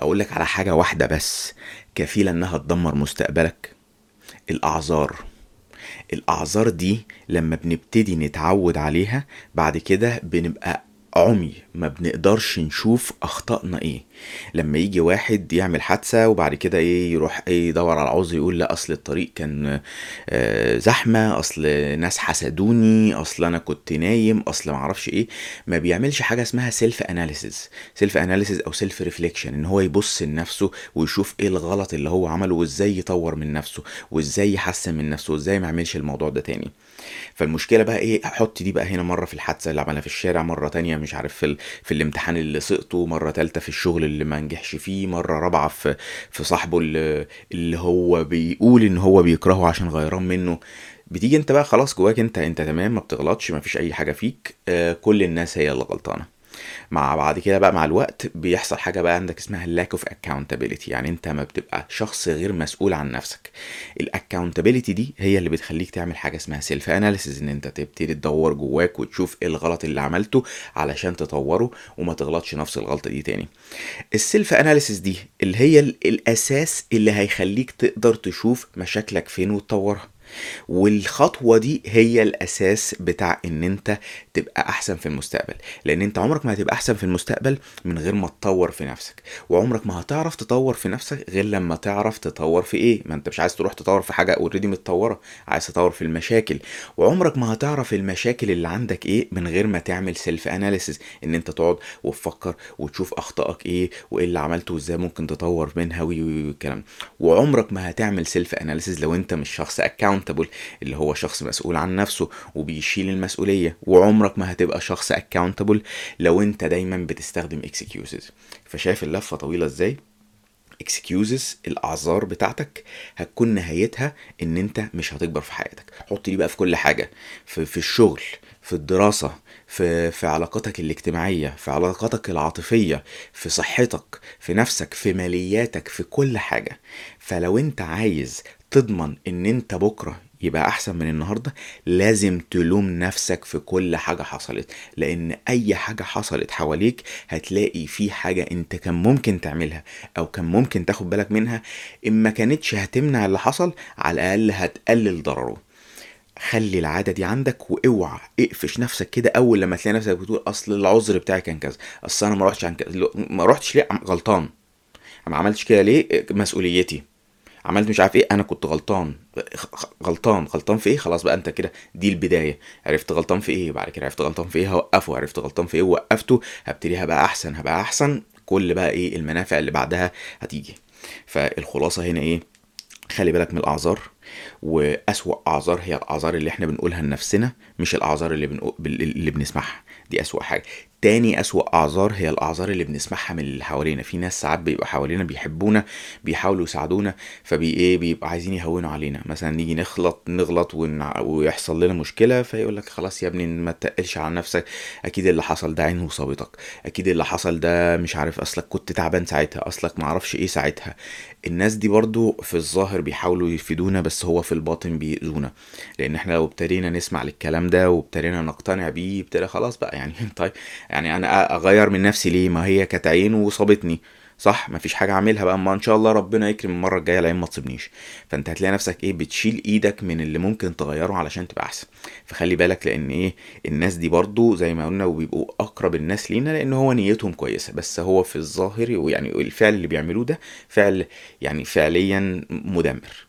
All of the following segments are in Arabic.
أقول لك على حاجة واحدة بس كفيلة إنها تدمر مستقبلك. الأعذار. الأعذار دي لما بنبتدي نتعود عليها بعد كده بنبقى عمي ما بنقدرش نشوف اخطائنا إيه. لما يجي واحد يعمل حادثة وبعد كده إيه يروح إيه يدور على عذر يقول لأ أصل الطريق كان آه، زحمة أصل ناس حسدوني أصل أنا كنت نايم أصل ما أعرفش إيه. ما بيعملش حاجة اسمها self analysis self analysis أو self reflection إن هو يبص لنفسه ويشوف إيه الغلط اللي هو عمله وإزاي يطور من نفسه وإزاي يحسن من نفسه وإزاي ما يعملش الموضوع ده تاني. فالمشكلة بقى إيه أحط دي بقى هنا مرة في الحادثة اللي عملها في الشارع مرة تانية مش عارف في, ال... في الامتحان اللي سقطه مرة تالتة في الشغل اللي ما نجحش فيه مرة رابعة في في صاحبه اللي, اللي هو بيقول إن هو بيكرهه عشان غيران منه. بتيجي أنت بقى خلاص جواك أنت أنت تمام ما بتغلطش ما فيش أي حاجة فيك آه كل الناس هي اللي غلطانة. مع بعد كده بقى مع الوقت بيحصل حاجة بقى عندك اسمها lack of accountability. يعني انت ما بتبقى شخص غير مسؤول عن نفسك. ال accountability دي هي اللي بتخليك تعمل حاجة اسمها self analysis إن انت تبتدي تدور جواك وتشوف إيه الغلط اللي عملته علشان تطوره وما تغلطش نفس الغلطة دي تاني. ال self analysis دي اللي هي ال- الأساس اللي هيخليك تقدر تشوف مشاكلك فين وتطورها. والخطوة دي هي الأساس بتاع إن أنت تبقى أحسن في المستقبل. لأن أنت عمرك ما هتبقى أحسن في المستقبل من غير ما تطور في نفسك. وعمرك ما هتعرف تطور في نفسك غير لما تعرف تطور في إيه. ما أنت مش عايز تروح تطور في حاجة already متطورة. عايز تطور في المشاكل. وعمرك ما هتعرف المشاكل اللي عندك إيه من غير ما تعمل self analysis إن أنت تقعد وتفكر وتشوف أخطائك إيه وإيه اللي عملته وإزاي ممكن تطور منها والكلام وعمرك ما هتعمل self analysis لو أنت مش شخص accountable اللي هو شخص مسؤول عن نفسه وبيشيل المسؤولية وعمرك ما هتبقى شخص accountable لو انت دايما بتستخدم excuses فشايف اللفة طويلة إزاي؟ excuses الأعذار بتاعتك هتكون نهايتها إن أنت مش هتكبر في حياتك. حط دي بقى في كل حاجة في, في الشغل في الدراسة في في علاقاتك الاجتماعية في علاقاتك العاطفية في صحتك في نفسك في مالياتك في كل حاجة. فلو أنت عايز تضمن إن أنت بكرة يبقى أحسن من النهارده لازم تلوم نفسك في كل حاجة حصلت لأن أي حاجة حصلت حواليك هتلاقي في حاجة أنت كان ممكن تعملها أو كان ممكن تاخد بالك منها إن ما كانتش هتمنع اللي حصل على الأقل هتقلل ضرره. خلي العادة دي عندك وأوعى اقفش نفسك كده أول لما تلاقي نفسك بتقول أصل العذر بتاعي كان كذا أصل أنا ما رحتش عن كذا ما رحتش ليه؟ غلطان. ما عملتش كده ليه؟ مسؤوليتي. عملت مش عارف إيه أنا كنت غلطان. غلطان. غلطان في إيه؟ خلاص بقى أنت كده دي البداية. عرفت غلطان في إيه؟ بعد كده عرفت غلطان في إيه؟ هوقفه. عرفت غلطان في إيه؟ وقفته. هبتدي هبقى أحسن هبقى أحسن. كل بقى إيه؟ المنافع اللي بعدها هتيجي. فالخلاصة هنا إيه؟ خلي بالك من الأعذار. وأسوأ أعذار هي الأعذار اللي إحنا بنقولها لنفسنا مش الأعذار اللي بنقو... اللي بنسمعها. دي أسوأ حاجة. تاني أسوأ أعذار هي الأعذار اللي بنسمعها من اللي حوالينا. في ناس ساعات بيبقى حوالينا بيحبونا بيحاولوا يساعدونا فبي إيه بيبقى عايزين يهونوا علينا. مثلا نيجي نغلط نغلط ون... ويحصل لنا مشكلة فيقول لك خلاص يا ابني ما تقلش على نفسك. أكيد اللي حصل ده عين وصابتك. أكيد اللي حصل ده مش عارف أصلك كنت تعبان ساعتها أصلك ما أعرفش إيه ساعتها. الناس دي برضو في الظاهر بيحاولوا يفيدونا بس هو في الباطن بيأذونا. لأن إحنا لو ابتدينا نسمع للكلام ده وابتدينا نقتنع بيه ابتدى خلاص بقى يعني. طيب يعني أنا أغير من نفسي ليه؟ ما هي كانت عين وصابتني. صح؟ مفيش حاجة أعملها بقى. أما إن شاء الله ربنا يكرم المرة الجاية العين ما تصيبنيش. فأنت هتلاقي نفسك إيه؟ بتشيل إيدك من اللي ممكن تغيره علشان تبقى أحسن. فخلي بالك لأن إيه؟ الناس دي برضو زي ما قلنا وبيبقوا أقرب الناس لينا لأن هو نيتهم كويسة. بس هو في الظاهر ويعني الفعل اللي بيعملوه ده فعل يعني فعليا مدمر.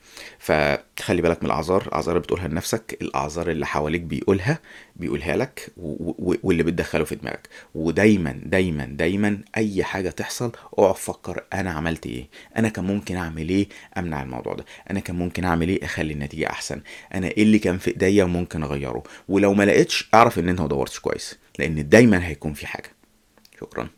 فخلي بالك من الأعذار. الأعذار اللي بتقولها لنفسك الأعذار اللي حواليك بيقولها بيقولها لك واللي بتدخله في دماغك. ودايما دايما دايما أي حاجة تحصل اقف فكر أنا عملت إيه؟ أنا كان ممكن أعمل إيه أمنع الموضوع ده؟ أنا كان ممكن أعمل إيه أخلي النتيجة أحسن؟ أنا إيه اللي كان في إيديا وممكن أغيره؟ ولو ما لقيتش أعرف إن أنت ما دورتش كويس لأن دايما هيكون في حاجة. شكرا.